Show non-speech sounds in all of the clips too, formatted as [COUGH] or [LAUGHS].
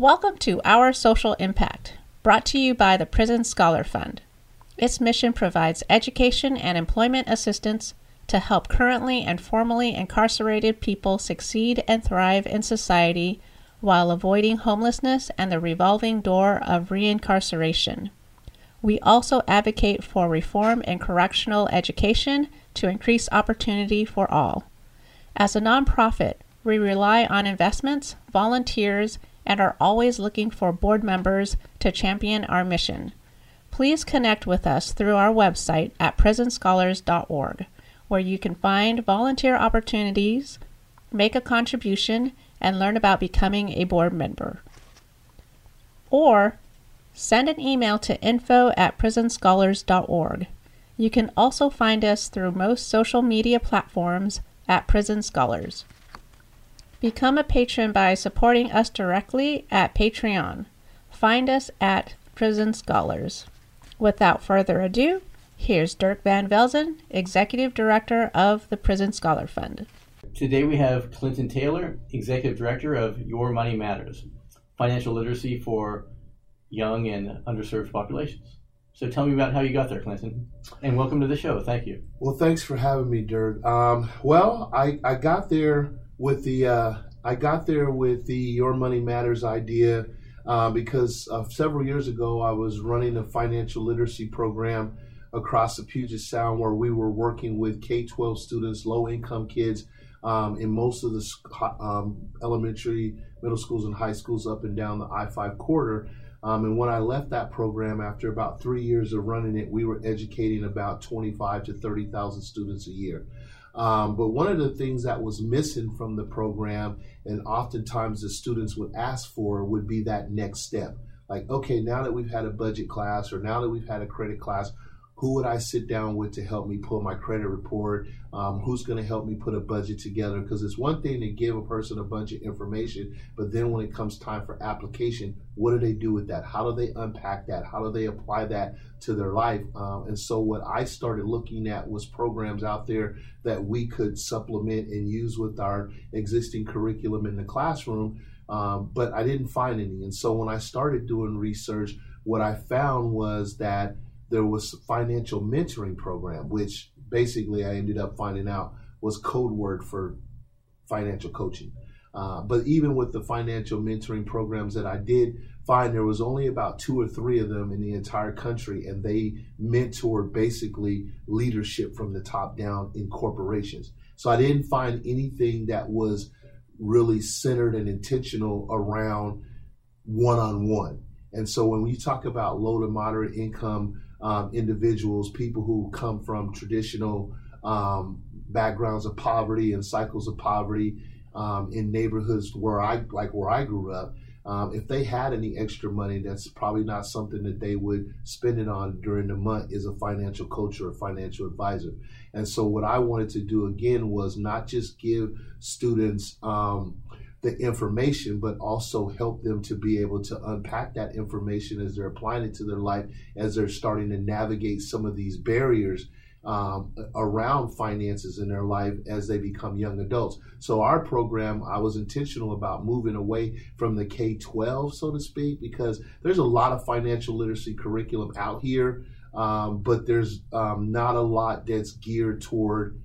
Welcome to Our Social Impact, brought to you by the Prison Scholar Fund. Its mission provides education and employment assistance to help currently and formerly incarcerated people succeed and thrive in society while avoiding homelessness and the revolving door of reincarceration. We also advocate for reform in correctional education to increase opportunity for all. As a nonprofit, we rely on investments, volunteers, and are always looking for board members to champion our mission. Please connect with us through our website at prisonscholars.org, where you can find volunteer opportunities, make a contribution, and learn about becoming a board member. Or send an email to info at prisonscholars.org. You can also find us through most social media platforms at Prison Scholars. Become a patron by supporting us directly at Patreon. Find us at Prison Scholars. Without further ado, here's Dirk Van Velzen, Executive Director of the Prison Scholar Fund. Today we have Clinton Taylor, Executive Director of Your Money Matters, financial literacy for young and underserved populations. So tell me about how you got there, Clinton, and welcome to the show. Thank you. Well, thanks for having me, Dirk. Um, well, I, I got there with the uh, I got there with the Your Money Matters idea uh, because uh, several years ago I was running a financial literacy program across the Puget Sound where we were working with K 12 students, low income kids um, in most of the um, elementary, middle schools, and high schools up and down the I 5 corridor. Um, and when I left that program after about three years of running it, we were educating about 25 to 30,000 students a year. Um, but one of the things that was missing from the program, and oftentimes the students would ask for, would be that next step. Like, okay, now that we've had a budget class or now that we've had a credit class, who would I sit down with to help me pull my credit report? Um, who's going to help me put a budget together? Because it's one thing to give a person a bunch of information, but then when it comes time for application, what do they do with that? How do they unpack that? How do they apply that to their life? Um, and so, what I started looking at was programs out there that we could supplement and use with our existing curriculum in the classroom. Um, but I didn't find any. And so, when I started doing research, what I found was that there was financial mentoring program, which basically I ended up finding out was code word for financial coaching. Uh, but even with the financial mentoring programs that I did find, there was only about two or three of them in the entire country, and they mentored basically leadership from the top down in corporations. So I didn't find anything that was really centered and intentional around one on one. And so when we talk about low to moderate income um, individuals, people who come from traditional um, backgrounds of poverty and cycles of poverty um, in neighborhoods where I like where I grew up. Um, if they had any extra money, that's probably not something that they would spend it on during the month. Is a financial coach or a financial advisor, and so what I wanted to do again was not just give students um, the information, but also help them to be able to unpack that information as they're applying it to their life, as they're starting to navigate some of these barriers um, around finances in their life as they become young adults. So, our program, I was intentional about moving away from the K 12, so to speak, because there's a lot of financial literacy curriculum out here, um, but there's um, not a lot that's geared toward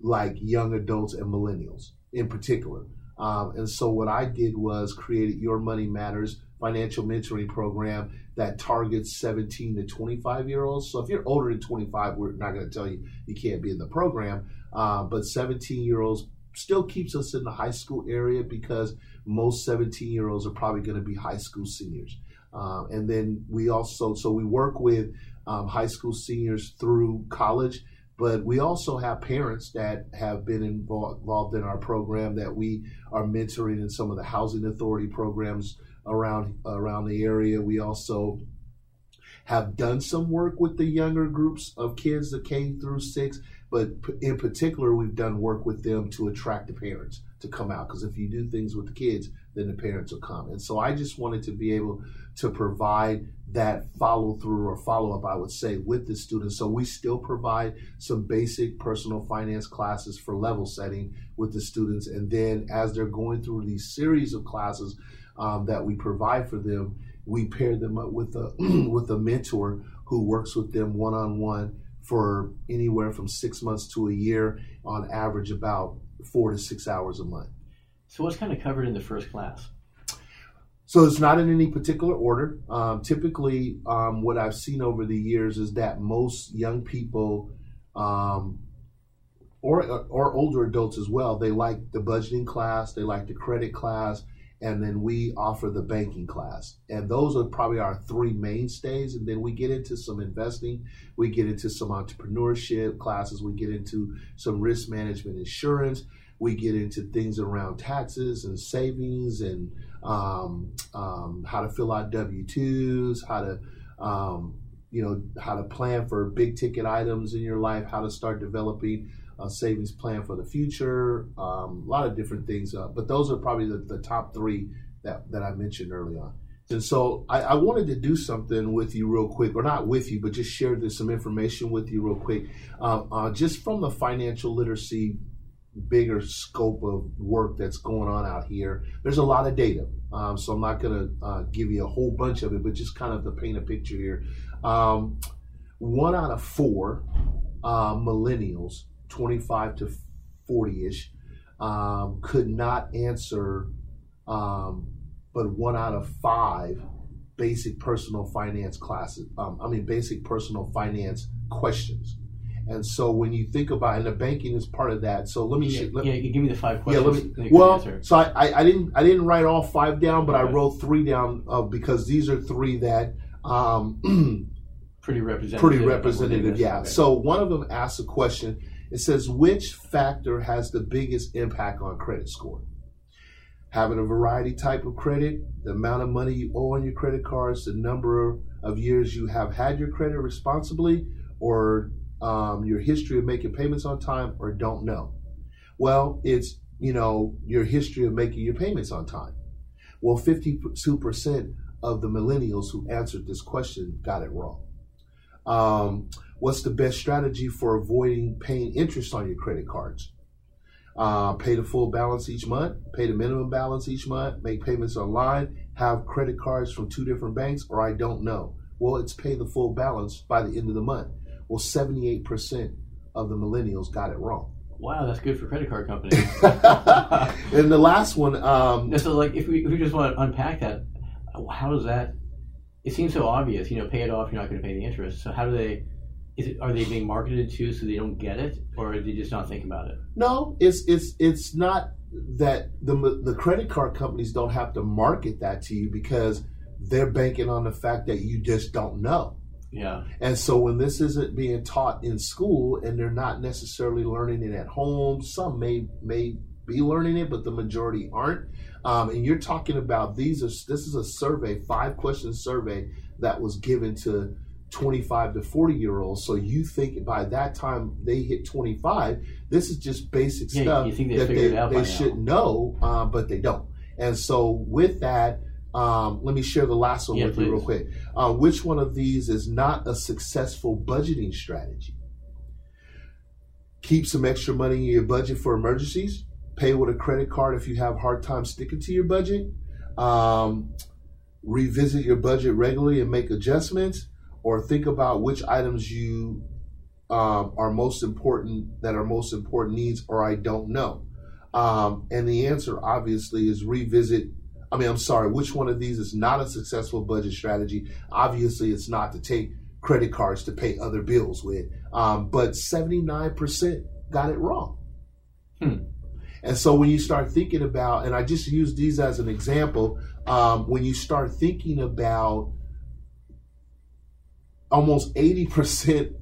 like young adults and millennials in particular. Um, and so what I did was created Your Money Matters financial mentoring program that targets 17 to 25 year olds. So if you're older than 25, we're not going to tell you you can't be in the program. Uh, but 17 year olds still keeps us in the high school area because most 17 year olds are probably going to be high school seniors. Uh, and then we also, so we work with um, high school seniors through college but we also have parents that have been involved, in our program that we are mentoring in some of the housing authority programs around around the area. We also have done some work with the younger groups of kids, the K through six, but in particular, we've done work with them to attract the parents to come out. Because if you do things with the kids, then the parents will come. And so I just wanted to be able to provide that follow through or follow up, I would say, with the students. So we still provide some basic personal finance classes for level setting with the students. And then as they're going through these series of classes, um, that we provide for them, we pair them up with a [CLEARS THROAT] with a mentor who works with them one on one for anywhere from six months to a year, on average about four to six hours a month. So, what's kind of covered in the first class? So it's not in any particular order. Um, typically, um, what I've seen over the years is that most young people, um, or or older adults as well, they like the budgeting class, they like the credit class, and then we offer the banking class. And those are probably our three mainstays. And then we get into some investing, we get into some entrepreneurship classes, we get into some risk management insurance, we get into things around taxes and savings and um, um, how to fill out W twos, how to um, you know how to plan for big ticket items in your life, how to start developing a savings plan for the future, um, a lot of different things. Uh, but those are probably the, the, top three that, that I mentioned early on. And so I, I, wanted to do something with you real quick, or not with you, but just share this, some information with you real quick, uh, uh, just from the financial literacy bigger scope of work that's going on out here. There's a lot of data, um, so I'm not going to uh, give you a whole bunch of it, but just kind of to paint a picture here. Um, one out of four uh, millennials, 25 to 40 ish, um, could not answer, um, but one out of five basic personal finance classes, um, I mean, basic personal finance questions. And so when you think about, and the banking is part of that. So let me, yeah, let, yeah you give me the five questions. Yeah, let me, well, so I, I didn't, I didn't write all five down, but I wrote three down uh, because these are three that, um, [CLEARS THROAT] pretty representative. Pretty representative, yeah. Okay. So one of them asks a question. It says, which factor has the biggest impact on credit score? Having a variety type of credit, the amount of money you owe on your credit cards, the number of years you have had your credit responsibly, or um, your history of making payments on time or don't know? Well, it's, you know, your history of making your payments on time. Well, 52% of the millennials who answered this question got it wrong. Um, what's the best strategy for avoiding paying interest on your credit cards? Uh, pay the full balance each month, pay the minimum balance each month, make payments online, have credit cards from two different banks, or I don't know. Well, it's pay the full balance by the end of the month. Well, 78% of the millennials got it wrong. Wow, that's good for credit card companies. [LAUGHS] and the last one. Um, so, like, if we, if we just want to unpack that, how does that? It seems so obvious. You know, pay it off. You're not going to pay the interest. So, how do they? Is it, are they being marketed to so they don't get it, or are they just not think about it? No, it's it's it's not that the the credit card companies don't have to market that to you because they're banking on the fact that you just don't know. Yeah. And so when this isn't being taught in school and they're not necessarily learning it at home, some may may be learning it, but the majority aren't. Um, and you're talking about these are this is a survey, five question survey that was given to 25 to 40 year olds. So you think by that time they hit 25, this is just basic yeah, stuff they that they, they should know, uh, but they don't. And so with that, um, let me share the last one yeah, with please. you real quick. Uh, which one of these is not a successful budgeting strategy? Keep some extra money in your budget for emergencies. Pay with a credit card if you have hard time sticking to your budget. Um, revisit your budget regularly and make adjustments, or think about which items you um, are most important that are most important needs, or I don't know. Um, and the answer obviously is revisit I mean, I'm sorry, which one of these is not a successful budget strategy? Obviously, it's not to take credit cards to pay other bills with, um, but 79% got it wrong. Hmm. And so when you start thinking about, and I just use these as an example, um, when you start thinking about almost 80%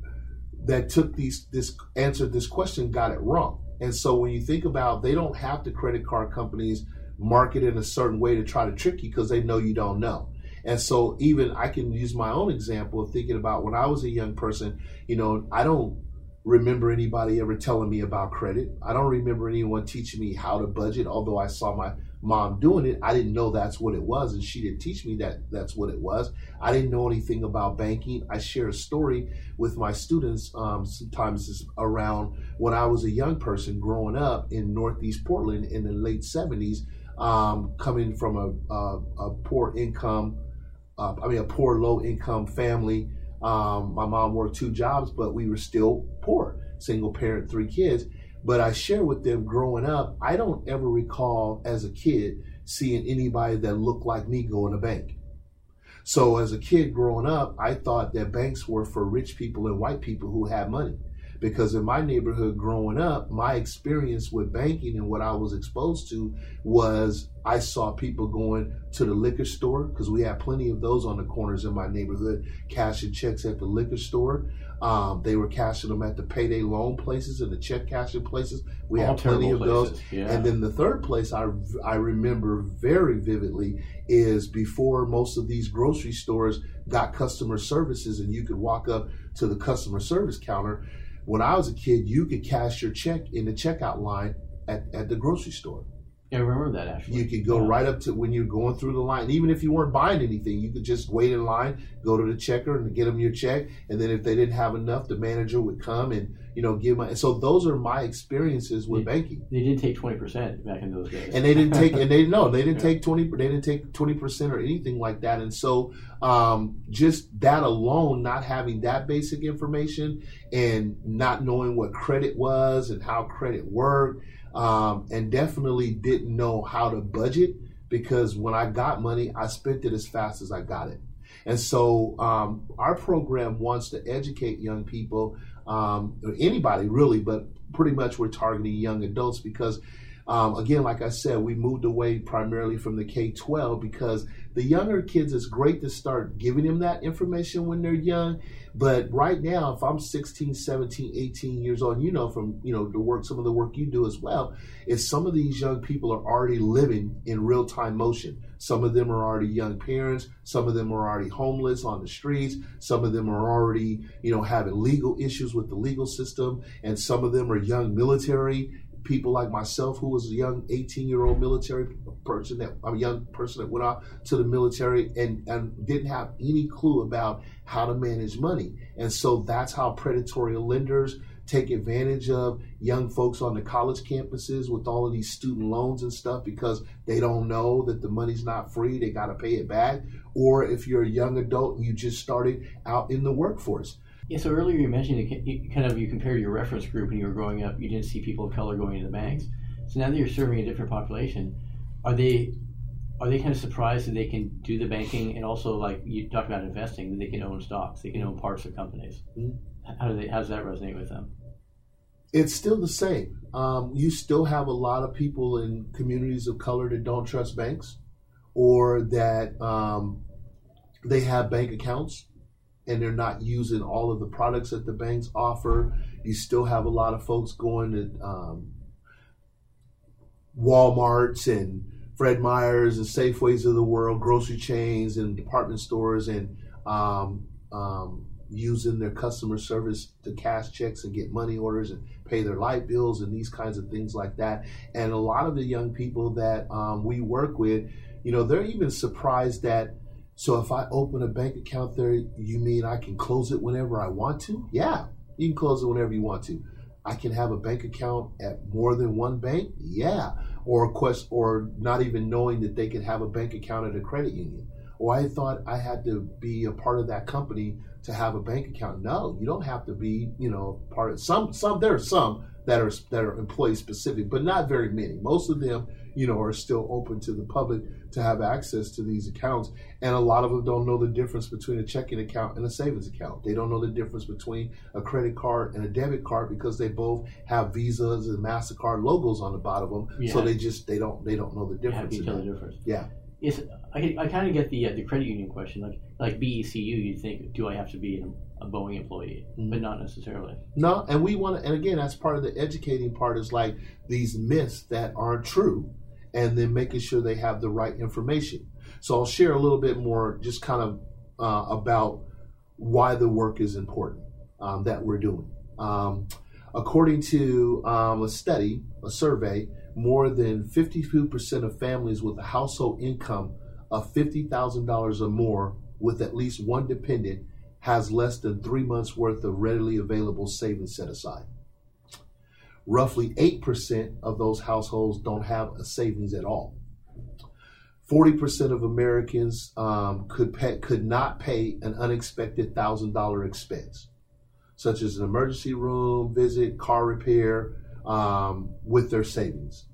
that took these this answered this question got it wrong. And so when you think about they don't have the credit card companies market in a certain way to try to trick you because they know you don't know. And so even I can use my own example of thinking about when I was a young person, you know, I don't remember anybody ever telling me about credit. I don't remember anyone teaching me how to budget, although I saw my mom doing it. I didn't know that's what it was, and she didn't teach me that that's what it was. I didn't know anything about banking. I share a story with my students um, sometimes around when I was a young person growing up in Northeast Portland in the late 70s um, coming from a, a, a poor income, uh, I mean, a poor low income family. Um, my mom worked two jobs, but we were still poor, single parent, three kids. But I share with them growing up, I don't ever recall as a kid seeing anybody that looked like me go in a bank. So as a kid growing up, I thought that banks were for rich people and white people who had money because in my neighborhood growing up, my experience with banking and what I was exposed to was I saw people going to the liquor store because we had plenty of those on the corners in my neighborhood, cashing checks at the liquor store. Um, they were cashing them at the payday loan places and the check cashing places. We All had plenty of terrible those. yeah. And then the third place I, I remember very vividly is before most of these grocery stores got customer services and you could walk up to the customer service counter. When I was a kid, you could cash your check in the checkout line at, at the grocery store. Yeah, I remember that actually. You could go Yeah. right up to when you're going through the line. Even if you weren't buying anything, you could just wait in line, go to the checker and get them your check. And then if they didn't have enough, the manager would come and, you know, give my. So those are my experiences with Yeah. banking. They didn't take twenty percent back in those days. And they didn't take, and they no, they didn't [LAUGHS] Yeah. take twenty, they didn't take twenty percent or anything like that. And so, um, just that alone, not having that basic information and not knowing what credit was and how credit worked, um, and definitely didn't know how to budget because when I got money, I spent it as fast as I got it. And so, um, our program wants to educate young people, um, or anybody really, but pretty much we're targeting young adults because um, again, like I said, we moved away primarily from the K 12 because the younger kids, it's great to start giving them that information when they're young. But right now, if I'm 16, 17, 18 years old, you know, from, you know, the work, some of the work you do as well, is some of these young people are already living in real time motion. Some of them are already young parents. Some of them are already homeless on the streets. Some of them are already, you know, having legal issues with the legal system. And some of them are young military people like myself, who was a young 18 year old military person that a young person that went out to the military and, and didn't have any clue about how to manage money. And so that's how predatory lenders take advantage of young folks on the college campuses with all of these student loans and stuff because they don't know that the money's not free, they got to pay it back. Or if you're a young adult and you just started out in the workforce, Yeah, so earlier you mentioned you kind of you compared your reference group when you were growing up. You didn't see people of color going into the banks. So now that you're serving a different population, are they are they kind of surprised that they can do the banking and also like you talked about investing that they can own stocks, they can own parts of companies. Mhm. How do they? How does that resonate with them? it's still the same. Um, you still have a lot of people in communities of color that don't trust banks, or that um, they have bank accounts and they're not using all of the products that the banks offer. You still have a lot of folks going to um, Walmarts and Fred Meyers and Safeways of the world, grocery chains and department stores, and um, um, using their customer service to cash checks and get money orders and pay their light bills and these kinds of things like that. And a lot of the young people that um, we work with, you know, they're even surprised that. So if I open a bank account there, you mean I can close it whenever I want to? Yeah, you can close it whenever you want to. I can have a bank account at more than one bank? Yeah. Or quest or not even knowing that they could have a bank account at a credit union. Or I thought I had to be a part of that company to have a bank account. No, you don't have to be, you know, part of some some there are some that are that are employee specific, but not very many. Most of them, you know, are still open to the public to have access to these accounts. And a lot of them don't know the difference between a checking account and a savings account. They don't know the difference between a credit card and a debit card because they both have Visas and Mastercard logos on the bottom of them. So they just they don't they don't know the difference. to tell the difference. Yeah. Yes, I, I kind of get the uh, the credit union question. Like like BECU, you think, do I have to be a Boeing employee? Mhm. But not necessarily. No, and we want to, and again, that's part of the educating part is like these myths that aren't true, and then making sure they have the right information. So I'll share a little bit more, just kind of uh, about why the work is important um, that we're doing. Um, according to um, a study, a survey, more than 52% of families with a household income of $50,000 or more with at least one dependent has less than three months worth of readily available savings set aside. Roughly 8% of those households don't have a savings at all. 40% of Americans um, could pay, could not pay an unexpected thousand dollar expense, such as an emergency room visit, car repair, um, with their savings.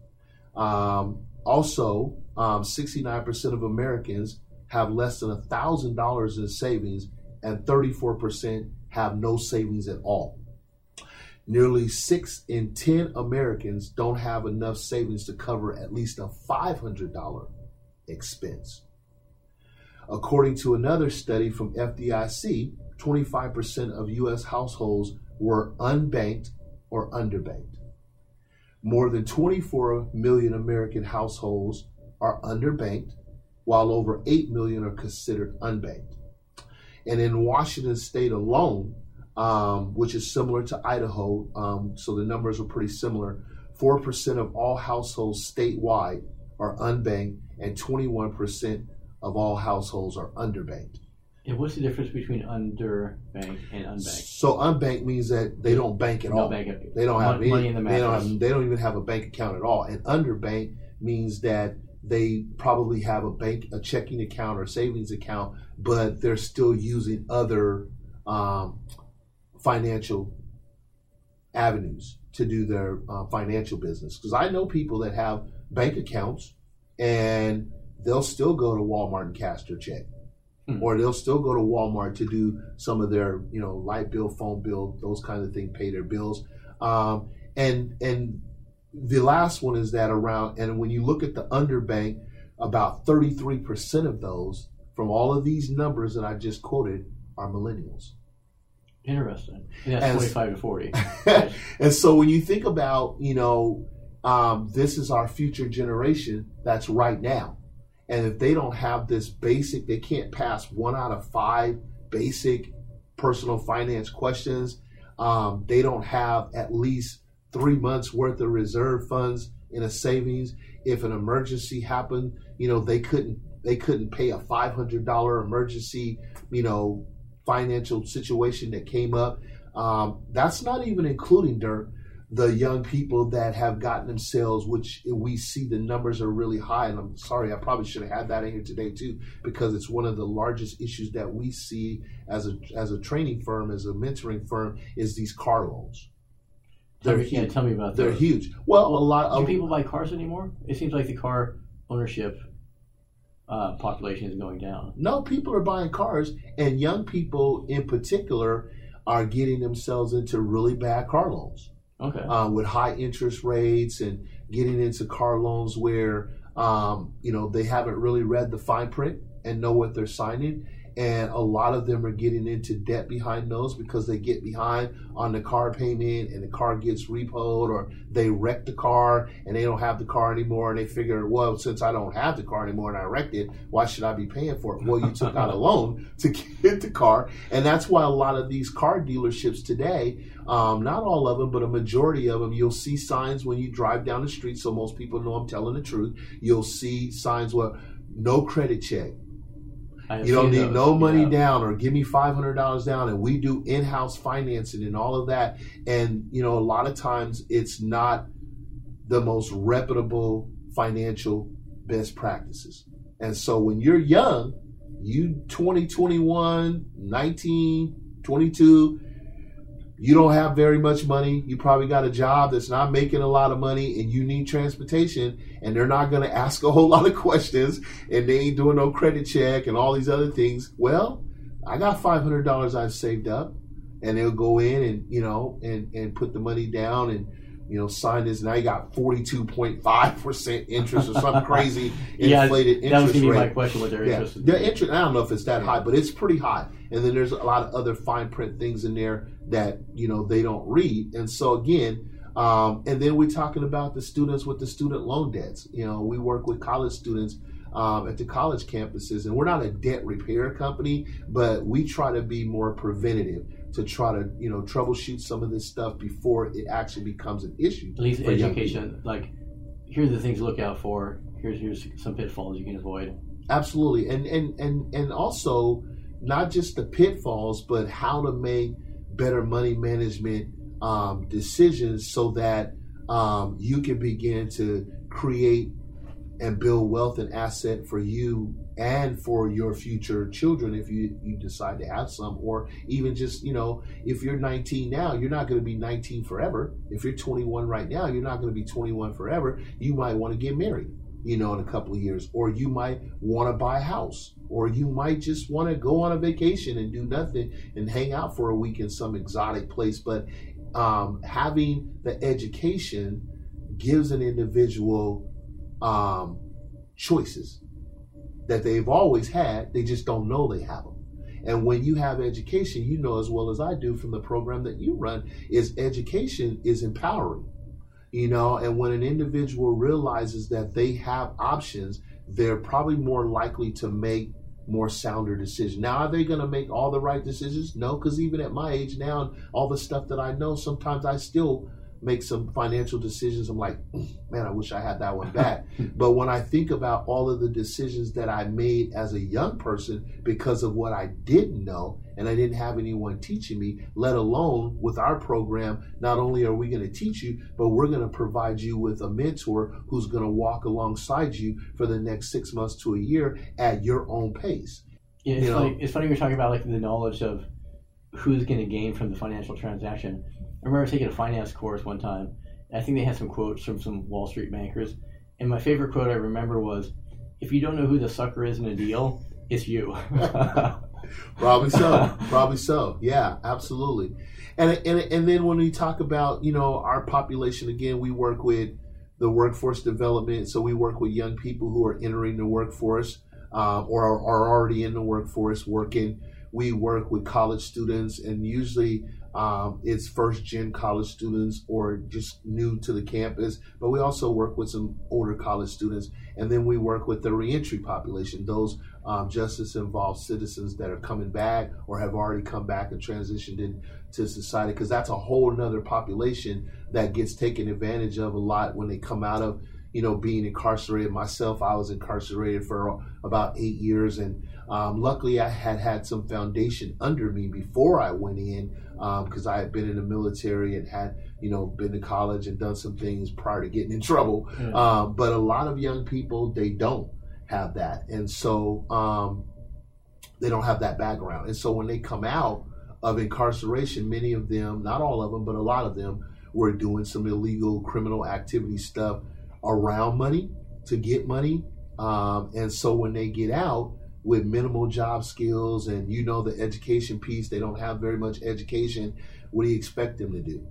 Um, also, 69% um, of Americans have less than thousand dollars in savings, and 34% have no savings at all. Nearly six in 10 Americans don't have enough savings to cover at least a $500 expense. According to another study from FDIC, 25% of U.S. households were unbanked or underbanked. More than 24 million American households are underbanked, while over 8 million are considered unbanked. And in Washington state alone, um, which is similar to Idaho, um, so the numbers are pretty similar, 4% of all households statewide are unbanked, and 21% of all households are underbanked. And what's the difference between underbanked and unbanked? So unbanked means that they don't bank at no all. Bank, they don't have money any, in the they don't have, they don't even have a bank account at all. And underbanked means that they probably have a bank, a checking account or savings account, but they're still using other um, financial avenues to do their uh, financial business. Because I know people that have bank accounts and they'll still go to Walmart and cash their check. Hmm. Or they'll still go to Walmart to do some of their, you know, light bill, phone bill, those kind of things, pay their bills. Um, and and the last one is that around, and when you look at the underbank, about 33% of those from all of these numbers that I just quoted are millennials. Interesting. Yeah, that's and, 25 to 40. [LAUGHS] and so when you think about, you know, um, this is our future generation that's right now. And if they don't have this basic, they can't pass one out of five basic personal finance questions. Um, they don't have at least three months worth of reserve funds in a savings. If an emergency happened, you know, they couldn't they couldn't pay a five hundred dollar emergency, you know, financial situation that came up. Um, that's not even including Dirk, the young people that have gotten themselves, which we see the numbers are really high. And I'm sorry, I probably should have had that in here today too, because it's one of the largest issues that we see as a as a training firm, as a mentoring firm, is these car loans. They're huge. Yeah, tell me about that. They're huge. Well, a lot. Do of, people buy cars anymore? It seems like the car ownership uh, population is going down. No, people are buying cars, and young people in particular are getting themselves into really bad car loans. Okay. Um, with high interest rates and getting into car loans where um, you know they haven't really read the fine print and know what they're signing and a lot of them are getting into debt behind those because they get behind on the car payment and the car gets repoed or they wreck the car and they don't have the car anymore and they figure well since i don't have the car anymore and i wrecked it why should i be paying for it? Well you took out a [LAUGHS] loan to get the car. And that's why a lot of these car dealerships today um, not all of them but a majority of them you'll see signs when you drive down the street. So most people know i'm telling the truth. You'll see signs where no credit check you don't need those. no money yeah. down or give me $500 down and we do in-house financing and all of that and you know a lot of times it's not the most reputable financial best practices and so when you're young you 20 21 19 22 you don't have very much money. You probably got a job that's not making a lot of money and you need transportation and they're not going to ask a whole [LAUGHS] lot of questions and they ain't doing no credit check and all these other things. Well, I got $500 I've saved up and they'll go in and, you know, and, and put the money down and, you know, sign this. Now you got 42.5% interest or some crazy [LAUGHS] yeah, inflated interest That was to be my question, what their interest. The interest, I don't know if it's that high, but it's pretty high. And then there's a lot of other fine print things in there that you know they don't read. And so again, um, and then we're talking about the students with the student loan debts. You know, we work with college students um, at the college campuses, and we're not a debt repair company, but we try to be more preventative to try to you know troubleshoot some of this stuff before it actually becomes an issue. At least education, like here are the things to look out for. Here's here's some pitfalls you can avoid. Absolutely, and and and and also not just the pitfalls, but how to make better money management um, decisions so that um, you can begin to create and build wealth and asset for you and for your future children if you, you decide to have some or even just you know if you're 19 now you're not going to be 19 forever. If you're 21 right now you're not going to be 21 forever. You might want to get married you know in a couple of years or you might want to buy a house or you might just want to go on a vacation and do nothing and hang out for a week in some exotic place but um, having the education gives an individual um, choices that they've always had. They just don't know they have them. And when you have education, you know as well as I do from the program that you run, is education is empowering. You know, and when an individual realizes that they have options, they're probably more likely to make more sounder decisions. Now, are they going to make all the right decisions? No, because even at my age now, all the stuff that I know, sometimes I still make some financial decisions. I'm like, mm, man, I wish I had that one back. [LAUGHS] but when I think about all of the decisions that I made as a young person because of what I didn't know and I didn't have anyone teaching me, let alone with our program, not only are we going to teach you, but we're going to provide you with a mentor who's going to walk alongside you for the next six months to a year at your own pace. Yeah, it's, funny, it's funny you're talking about like the knowledge of who's going to gain from the financial transaction I remember taking a finance course one time. I think they had some quotes from some Wall Street bankers. And my favorite quote I remember was, if you don't know who the sucker is in a deal, it's you. [LAUGHS] probably so. [LAUGHS] Probably so. Yeah, absolutely. And, and and then when we talk about you know our population again, we work with the workforce development. So we work with young people who are entering the workforce um, or are, are already in the workforce working. We work with college students, and usually um, it's first gen college students or just new to the campus, but we also work with some older college students. And then we work with the reentry population, those um, justice involved citizens that are coming back or have already come back and transitioned into society, because that's a whole other population that gets taken advantage of a lot when they come out of you know, being incarcerated myself, I was incarcerated for about eight years, and um, luckily I had had some foundation under me before I went in because um, I had been in the military and had you know been to college and done some things prior to getting in trouble. Um, but a lot of young people they don't have that, and so um, they don't have that background. And so when they come out of incarceration, many of them, not all of them, but a lot of them, were doing some illegal criminal activity stuff around money to get money. Um, and so when they get out, with minimal job skills and you know the education piece they don't have very much education what do you expect them to do?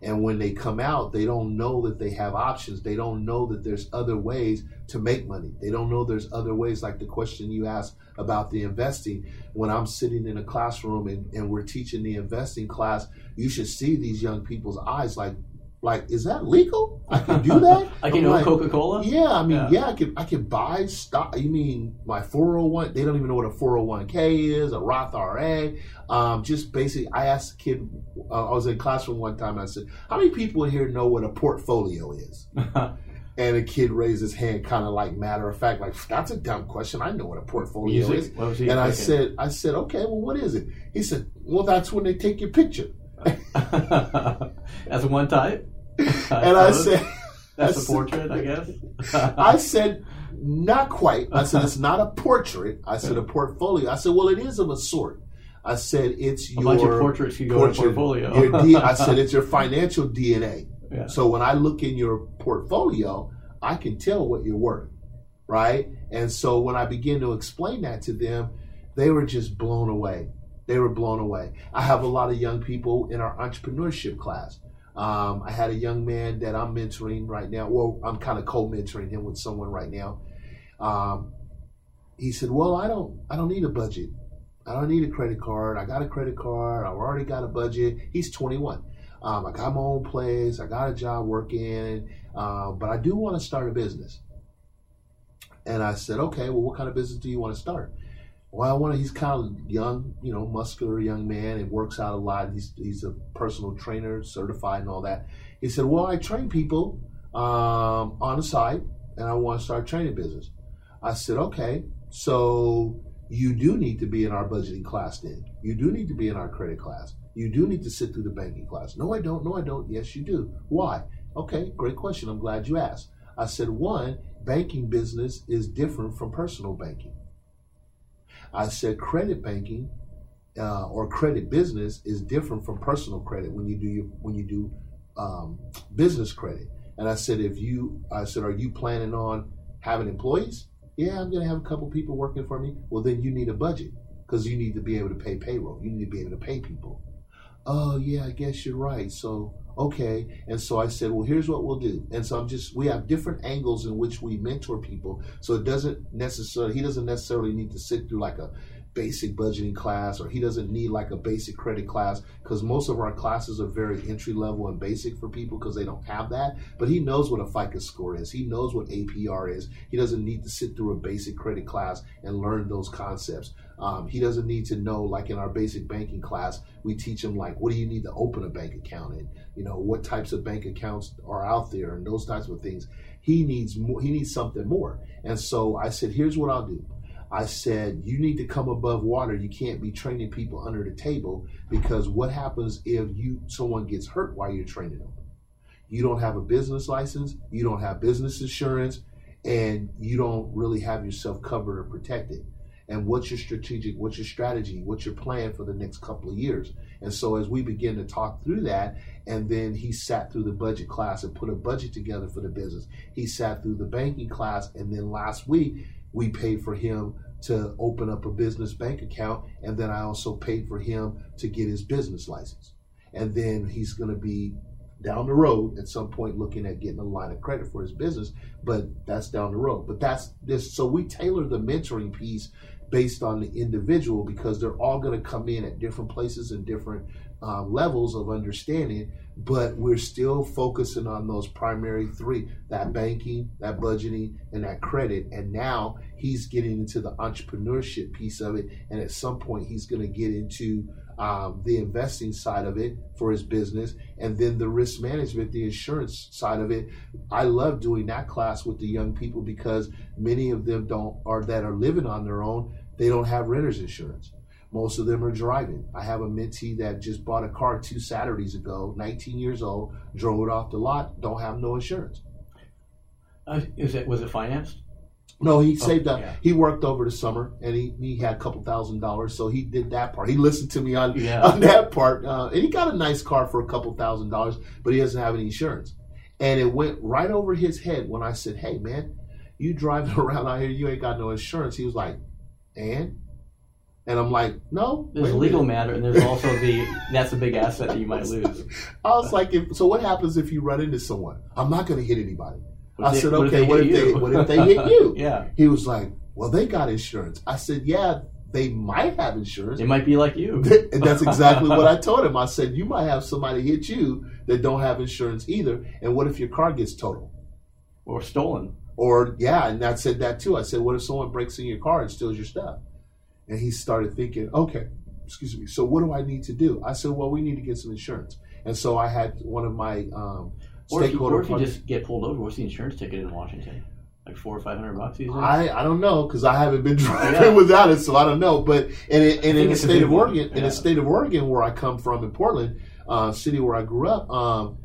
And when they come out they don't know that they have options. They don't know that there's other ways to make money. They don't know there's other ways like the question you asked about the investing. When i'm sitting in a classroom and, and we're teaching the investing class you should see these young people's eyes like like, is that legal? I can do that. [LAUGHS] I can own like, Coca Cola. Yeah, I mean, yeah. yeah, I can. I can buy stock. You mean my four hundred one? They don't even know what a four hundred one k is, a Roth IRA. Um, just basically, I asked a kid. Uh, I was in classroom one time. and I said, "How many people here know what a portfolio is?" [LAUGHS] and a kid raised his hand, kind of like matter of fact, like that's a dumb question. I know what a portfolio Music? is. and I said, I said, okay, well, what is it? He said, well, that's when they take your picture. [LAUGHS] As one type. and I said, "That's a portrait, I guess." [LAUGHS] I said, "Not quite." I said, "It's not a portrait." I said, "A portfolio." I said, "Well, it is of a sort." I said, "It's a your bunch of portraits can go portrait, in portfolio." your D, I said, [LAUGHS] "It's your financial DNA." Yeah. So when I look in your portfolio, I can tell what you're worth, right? And so when I begin to explain that to them, they were just blown away they were blown away. I have a lot of young people in our entrepreneurship class. Um, I had a young man that I'm mentoring right now. Well, I'm kind of co-mentoring him with someone right now. Um, he said, "Well, I don't, I don't need a budget. I don't need a credit card. I got a credit card. I've already got a budget." He's 21. Um, I got my own place. I got a job working, uh, but I do want to start a business. And I said, "Okay, well, what kind of business do you want to start?" Well, I want he's kind of young, you know, muscular young man and works out a lot. He's, he's a personal trainer, certified and all that. He said, well, I train people um, on the side and I want to start training business. I said, okay, so you do need to be in our budgeting class then. You do need to be in our credit class. You do need to sit through the banking class. No, I don't. No, I don't. Yes, you do. Why? Okay, great question. I'm glad you asked. I said, one, banking business is different from personal banking. I said credit banking uh, or credit business is different from personal credit when you do your, when you do um, business credit. And I said, if you, I said, are you planning on having employees? Yeah, I'm going to have a couple people working for me. Well, then you need a budget because you need to be able to pay payroll. You need to be able to pay people. Oh, yeah, I guess you're right. So, okay. And so I said, well, here's what we'll do. And so I'm just, we have different angles in which we mentor people. So it doesn't necessarily, he doesn't necessarily need to sit through like a basic budgeting class or he doesn't need like a basic credit class because most of our classes are very entry level and basic for people because they don't have that. But he knows what a FICO score is. He knows what APR is. He doesn't need to sit through a basic credit class and learn those concepts. Um, he doesn't need to know like in our basic banking class we teach him like what do you need to open a bank account and you know what types of bank accounts are out there and those types of things. He needs more he needs something more. And so I said here's what I'll do I said, you need to come above water. You can't be training people under the table because what happens if you someone gets hurt while you're training them? You don't have a business license, you don't have business insurance, and you don't really have yourself covered or protected. And what's your strategic, what's your strategy, what's your plan for the next couple of years? And so as we begin to talk through that, and then he sat through the budget class and put a budget together for the business. He sat through the banking class, and then last week we paid for him to open up a business bank account, and then I also paid for him to get his business license. And then he's going to be down the road at some point looking at getting a line of credit for his business, but that's down the road. But that's this. So we tailor the mentoring piece based on the individual because they're all going to come in at different places and different um, levels of understanding, but we're still focusing on those primary three that banking, that budgeting, and that credit. And now he's getting into the entrepreneurship piece of it. And at some point, he's going to get into um, the investing side of it for his business, and then the risk management, the insurance side of it. I love doing that class with the young people because many of them don't, or that are living on their own, they don't have renter's insurance. Most of them are driving. I have a mentee that just bought a car two Saturdays ago, 19 years old, drove it off the lot, don't have no insurance. Uh, is it was it financed? No, he saved up. yeah. He worked over the summer, and he, he had a couple thousand dollars, so he did that part. He listened to me on Yeah. on that part, uh, and he got a nice car for a couple thousand dollars, but he doesn't have any insurance. And it went right over his head when I said, "Hey, man, you driving [LAUGHS] around out here, you ain't got no insurance." He was like, "And?" And I'm like, "No, There's a legal minute." matter, and there's [LAUGHS] also the that's a big asset that you might lose. I was like, if, "So what happens if you run into someone? I'm not going to hit anybody." I if said, "Okay, they what if they what if they hit you?" [LAUGHS] yeah, He was like, "Well, they got insurance." I said, "Yeah, they might have insurance." it might be like you. and that's exactly what I [LAUGHS] told him. I said, "You might have somebody hit you that don't have insurance either. And what if your car gets totaled?" or stolen. Or yeah, and I said that too. I said, "What if someone breaks in your car and steals your stuff?" And he started thinking, "Okay, excuse me. So what do I need to do?" I said, "Well, we need to get some insurance." And so I had one of my um, Or if, you, stakeholder or if you just get pulled over, what's the insurance ticket in Washington? Like four or five hundred bucks these days. I, I don't know because I haven't been [LAUGHS] driving Yeah. without it, so I don't know. But and, it, and in the state of. Oregon, in the state of Oregon, where I come from in Portland, uh, city where I grew up, um,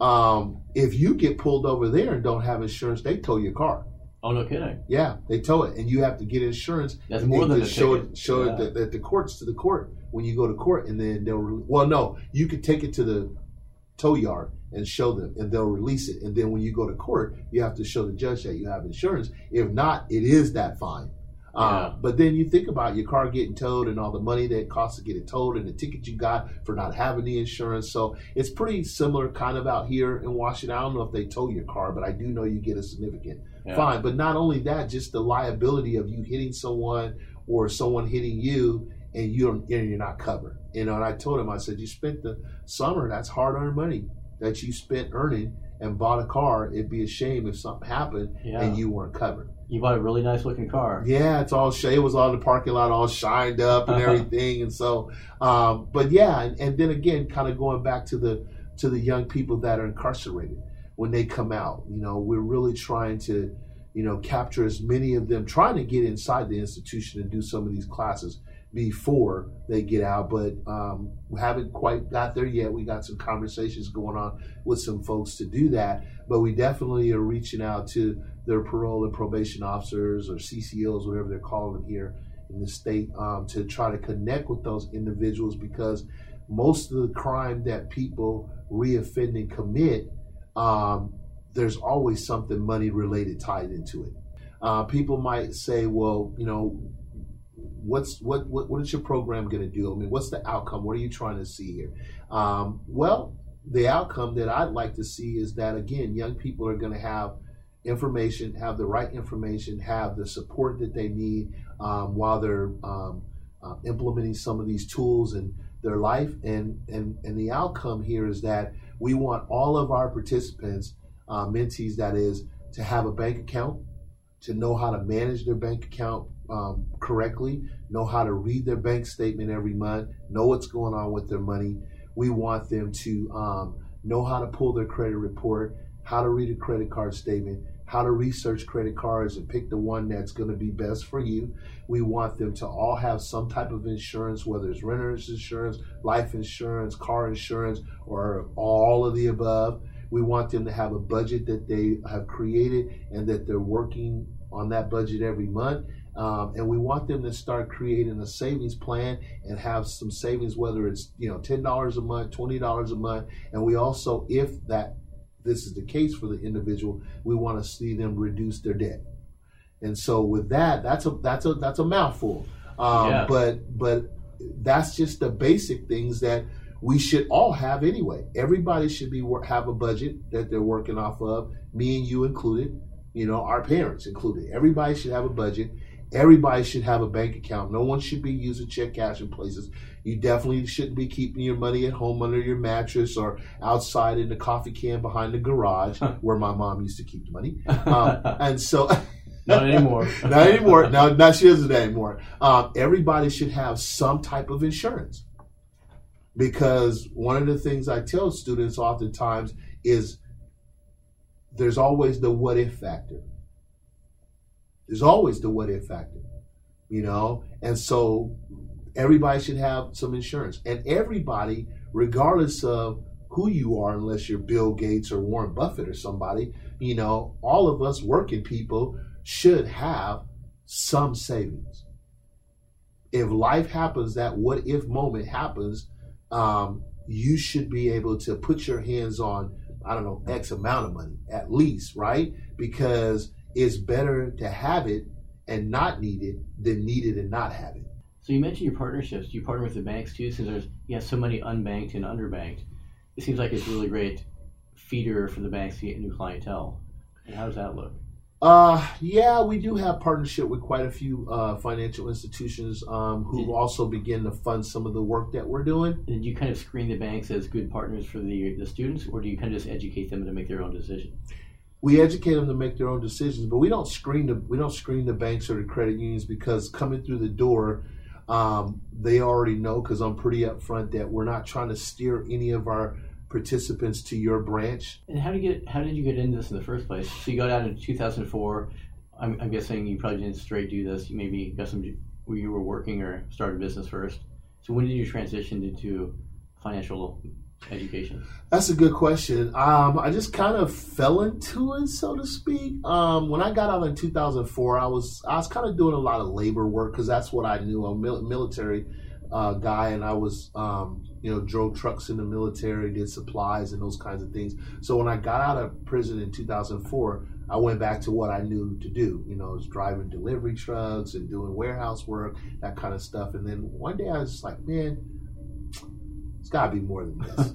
um, if you get pulled over there and don't have insurance, they tow your car. Oh no kidding. Yeah, they tow it, and you have to get insurance. That's more than just a show ticket. it, show Yeah. it at the, courts to the court when you go to court, and then they'll. Well, no, you could take it to the tow yard and show them, and they'll release it. And then when you go to court, you have to show the judge that you have insurance. If not, it is that fine. Yeah. Uh, but then you think about your car getting towed and all the money that it costs to get it towed and the ticket you got for not having the insurance. So it's pretty similar kind of out here in Washington. I don't know if they tow your car, but I do know you get a significant Yeah. fine. But not only that, just the liability of you hitting someone or someone hitting you and you don't, and you're not covered. You know, and I told him, I said, you spent the summer, that's hard earned money that you spent earning and bought a car. It'd be a shame if something happened Yeah. and you weren't covered. You bought a really nice looking car. Yeah, it's all it was all in the parking lot, all shined up and everything, and so. Um, but yeah, and, and then again, kind of going back to the to the young people that are incarcerated when they come out. You know, we're really trying to you know, capture as many of them, trying to get inside the institution and do some of these classes before they get out, but um, we haven't quite got there yet. We got some conversations going on with some folks to do that, but we definitely are reaching out to their parole and probation officers or CCOs, whatever they're calling them here in the state, um, to try to connect with those individuals because most of the crime that people reoffend and commit, um, there's always something money related tied into it. Uh, people might say, well, you know, what's what what, what is your program going to do? I mean, what's the outcome? What are you trying to see here? Um, well, the outcome that I'd like to see is that again, young people are going to have information, have the right information, have the support that they need um, while they're um, uh, implementing some of these tools in their life. And, and, and the outcome here is that we want all of our participants, uh, mentees, that is, to have a bank account, to know how to manage their bank account um, correctly, know how to read their bank statement every month, know what's going on with their money. We want them to um, know how to pull their credit report, how to read a credit card statement, how to research credit cards and pick the one that's going to be best for you. We want them to all have some type of insurance, whether it's renter's insurance, life insurance, car insurance, or all of the above. We want them to have a budget that they have created and that they're working on that budget every month. Um, and we want them to start creating a savings plan and have some savings, whether it's you know ten dollars a month, twenty dollars a month, and we also, if that this is the case for the individual, we want to see them reduce their debt. And so with that, that's a that's a that's a mouthful. Um, yes. But but that's just the basic things that we should all have anyway. Everybody should be have a budget that they're working off of. Me and you included. You know, our parents included. Everybody should have a budget Everybody should have a bank account. No one should be using check cash in places. You definitely shouldn't be keeping your money at home under your mattress or outside in the coffee can behind the garage where my mom used to keep the money. [LAUGHS] Um, and so. [LAUGHS] not anymore. [LAUGHS] not anymore. Now, now she doesn't anymore. Um, everybody should have some type of insurance because one of the things I tell students oftentimes is there's always the what if factor. There's always the what if factor, you know? And so everybody should have some insurance. And everybody, regardless of who you are, unless you're Bill Gates or Warren Buffett or somebody, you know, all of us working people should have some savings. If life happens, that what if moment happens, um, you should be able to put your hands on, I don't know, X amount of money at least, right? Because it's better to have it and not need it than need it and not have it. So you mentioned your partnerships. Do you partner with the banks too? Since there's you have so many unbanked and underbanked, it seems like it's a really great feeder for the banks to get new clientele. And how does that look? Uh, yeah, we do have partnership with quite a few uh, financial institutions um, who did, also begin to fund some of the work that we're doing. Did you kind of screen the banks as good partners for the the students, or do you kind of just educate them to make their own decision? We educate them to make their own decisions, but we don't screen the we don't screen the banks or the credit unions because coming through the door, um, they already know because I'm pretty upfront that we're not trying to steer any of our participants to your branch. And how did you get how did you get into this in the first place? So you got out in 2004. I'm, I'm guessing you probably didn't straight do this. You maybe got some where you were working or started business first. So when did you transition into financial education? That's a good question. Um, I just kind of fell into it, so to speak. Um, when I got out in 2004, I was I was kind of doing a lot of labor work because that's what I knew. I'm a military uh, guy, and I was um, you know drove trucks in the military, did supplies and those kinds of things. So when I got out of prison in 2004. I went back to what I knew to do. You know, was driving delivery trucks and doing warehouse work, that kind of stuff. And then one day I was like, man, it's got to be more than this. [LAUGHS]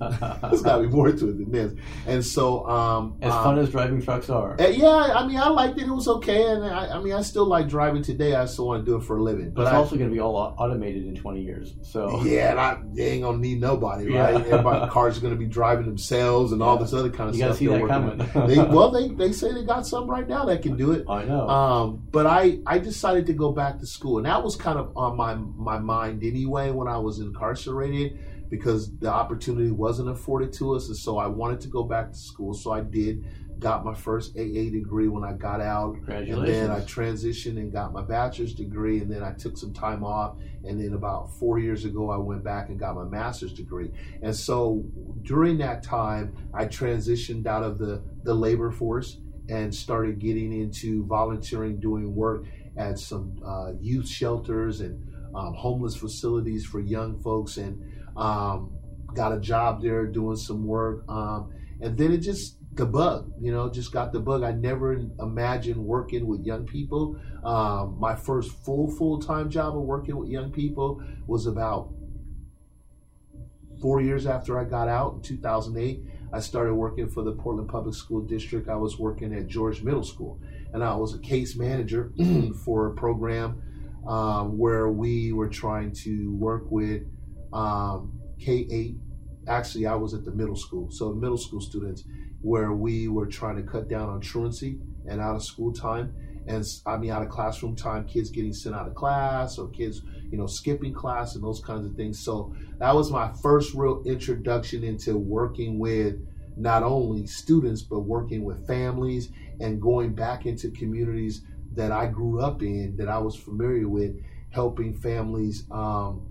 it's got to be more to it than this. And so, um, as um, fun as driving trucks are, uh, yeah, I mean, I liked it. It was okay, and I, I, mean, I still like driving today. I still want to do it for a living. But, but it's I, also going to be all automated in twenty years. So yeah, and I they ain't gonna need nobody, right? Yeah. Everybody, [LAUGHS] cars are going to be driving themselves and yeah. all this other kind of you stuff. You got to see that coming. [LAUGHS] they, well, they they say they got some right now that can do it. I know. Um, but I I decided to go back to school, and that was kind of on my my mind anyway when I was incarcerated because the opportunity wasn't afforded to us. And so I wanted to go back to school. So I did got my first AA degree when I got out. And then I transitioned and got my bachelor's degree, and then I took some time off. And then about four years ago, I went back and got my master's degree. And so during that time, I transitioned out of the, the labor force and started getting into volunteering, doing work at some uh, youth shelters and um, homeless facilities for young folks, and um, got a job there doing some work. Um, and then it just the bug, you know, just got the bug. I never imagined working with young people. Um, my first full full time job of working with young people was about four years after I got out in 2008. I started working for the Portland Public School District. I was working at George Middle School, and I was a case manager [CLEARS THROAT] for a program um, where we were trying to work with um, K 8. Actually, I was at the middle school, so middle school students, where we were trying to cut down on truancy and out of school time. And I mean, out of classroom time, kids getting sent out of class or kids, you know, skipping class and those kinds of things. So that was my first real introduction into working with not only students, but working with families and going back into communities that I grew up in, that I was familiar with, helping families, um,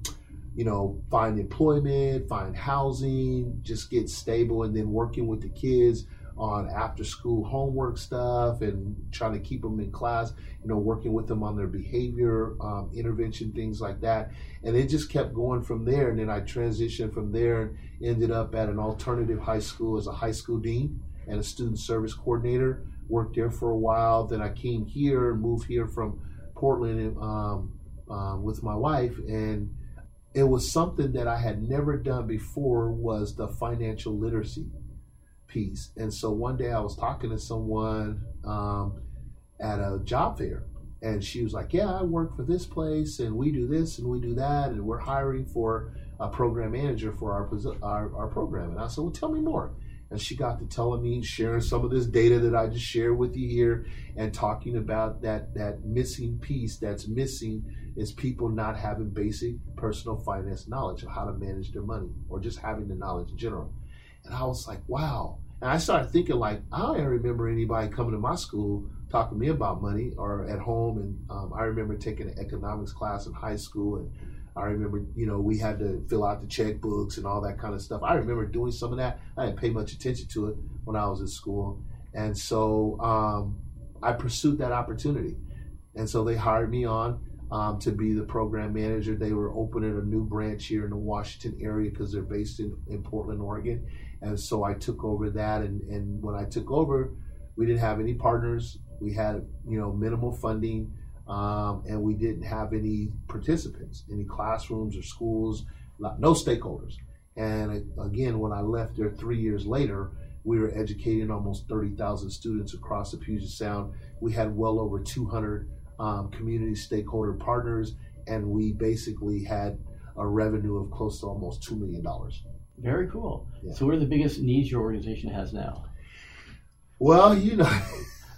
you know, find employment, find housing, just get stable, and then working with the kids on after school homework stuff and trying to keep them in class, you know, working with them on their behavior um, intervention, things like that. And it just kept going from there. And then I transitioned from there and ended up at an alternative high school as a high school dean and a student service coordinator worked there for a while. Then I came here, and moved here from Portland um, uh, with my wife, and it was something that I had never done before. Was the financial literacy piece, and so one day I was talking to someone um, at a job fair, and she was like, "Yeah, I work for this place, and we do this and we do that, and we're hiring for a program manager for our our, our program." And I said, "Well, tell me more." and she got to telling me, sharing some of this data that I just shared with you here, and talking about that that missing piece that's missing is people not having basic personal finance knowledge of how to manage their money, or just having the knowledge in general. And I was like, wow. And I started thinking like, I don't remember anybody coming to my school talking to me about money or at home. And um, I remember taking an economics class in high school and I remember, you know, we had to fill out the checkbooks and all that kind of stuff. I remember doing some of that. I didn't pay much attention to it when I was in school. And so um, I pursued that opportunity. And so they hired me on um, to be the program manager. They were opening a new branch here in the Washington area because they're based in, in Portland, Oregon. And so I took over that. And, and when I took over, we didn't have any partners. We had, you know, minimal funding um, and we didn't have any participants, any classrooms or schools, no stakeholders. And again, when I left there three years later, we were educating almost 30,000 students across the Puget Sound. We had well over 200 um, community stakeholder partners, and we basically had a revenue of close to almost $2 million. Very cool. Yeah. So, what are the biggest needs your organization has now? Well, you know.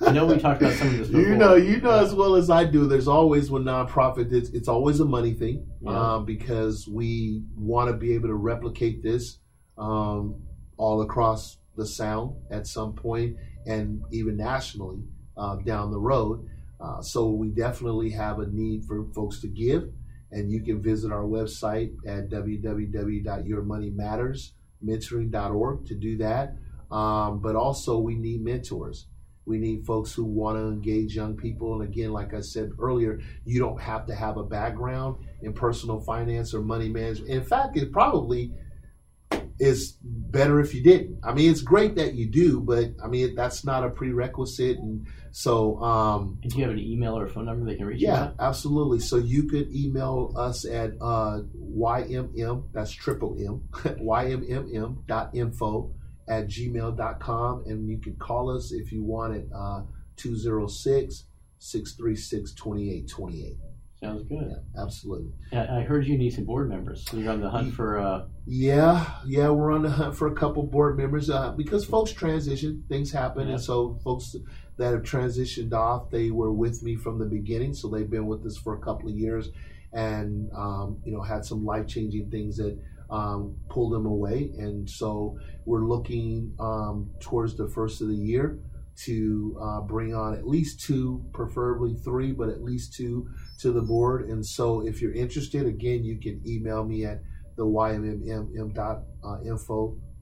I know we talked about some of this [LAUGHS] before. You know, you know as well as I do. There's always with nonprofit, it's, it's always a money thing yeah. um, because we want to be able to replicate this um, all across the Sound at some point and even nationally uh, down the road. Uh, so we definitely have a need for folks to give, and you can visit our website at www.yourmoneymattersmentoring.org to do that. Um, but also, we need mentors. We need folks who want to engage young people. And again, like I said earlier, you don't have to have a background in personal finance or money management. In fact, it probably is better if you didn't. I mean, it's great that you do, but I mean, that's not a prerequisite. And so, um, do you have an email or a phone number they can reach yeah, you? Yeah, absolutely. So you could email us at uh, YMM, that's triple M, [LAUGHS] YMMM dot info at gmail.com. And you can call us if you want at uh, 206 636 2828. Sounds good. Yeah, absolutely. I heard you need some board members. So you're on the hunt for. Uh... Yeah, yeah, we're on the hunt for a couple board members uh, because folks transition, things happen, yeah. and so folks that have transitioned off, they were with me from the beginning, so they've been with us for a couple of years, and um, you know had some life changing things that um, pull them away. And so we're looking um, towards the first of the year to uh, bring on at least two, preferably three, but at least two to the board. And so if you're interested, again, you can email me at the ymmm.info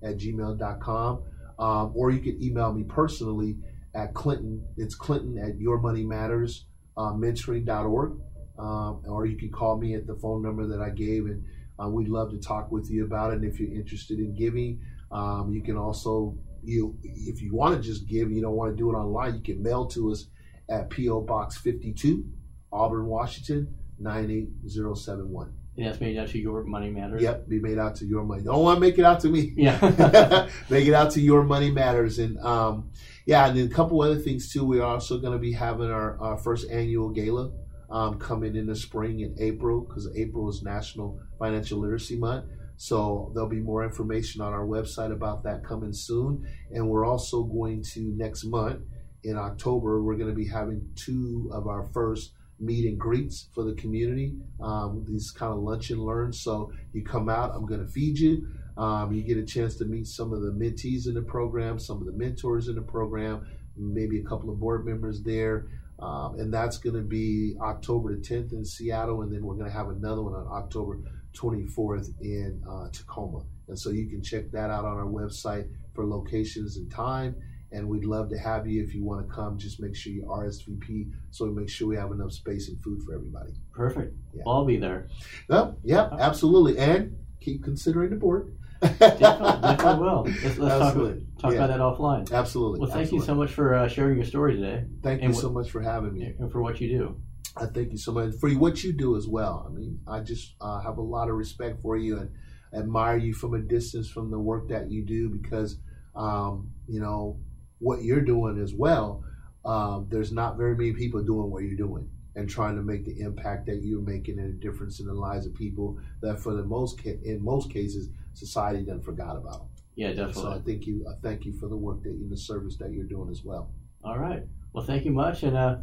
at gmail.com. Um, or you can email me personally at Clinton. It's Clinton at Your Money Matters uh, mentoring.org. Um, or you can call me at the phone number that I gave, and uh, we'd love to talk with you about it. And if you're interested in giving, um, you can also you if you want to just give, you don't want to do it online, you can mail to us at PO Box 52, Auburn, Washington 98071. And that's made out to Your Money Matters. Yep, be made out to Your Money. Don't want to make it out to me. Yeah. [LAUGHS] make it out to Your Money Matters, and um, yeah, and then a couple other things too. We're also going to be having our, our first annual gala um, coming in the spring in April because April is National Financial Literacy Month. So there'll be more information on our website about that coming soon. And we're also going to next month in October, we're going to be having two of our first meet and greets for the community. Um, these kind of lunch and learns. So you come out, I'm going to feed you. Um, you get a chance to meet some of the mentees in the program, some of the mentors in the program, maybe a couple of board members there. Um, and that's going to be October the 10th in Seattle, and then we're going to have another one on October 24th in uh, Tacoma. And so you can check that out on our website for locations and time. And we'd love to have you if you want to come. Just make sure you RSVP so we make sure we have enough space and food for everybody. Perfect. Yeah. I'll be there. Well, yeah, absolutely. And keep considering the board. Definitely, definitely will. [LAUGHS] Let's, let's talk, Absolutely. talk Yeah. about that offline. Absolutely. Well, thank you so much for uh, sharing your story today Thank you what- so much for having me. and for what you do. I thank you so much for what you do as well. I mean, I just uh, have a lot of respect for you and admire you from a distance from the work that you do because, um, you know, what you're doing as well. Um, there's not very many people doing what you're doing and trying to make the impact that you're making and a difference in the lives of people that, for the most ca- in most cases, society done forgot about. Yeah, definitely. So I thank you. I thank you for the work that you, the service that you're doing as well. All right. Well, thank you much, and uh,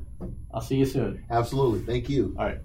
I'll see you soon. Absolutely. Thank you. All right.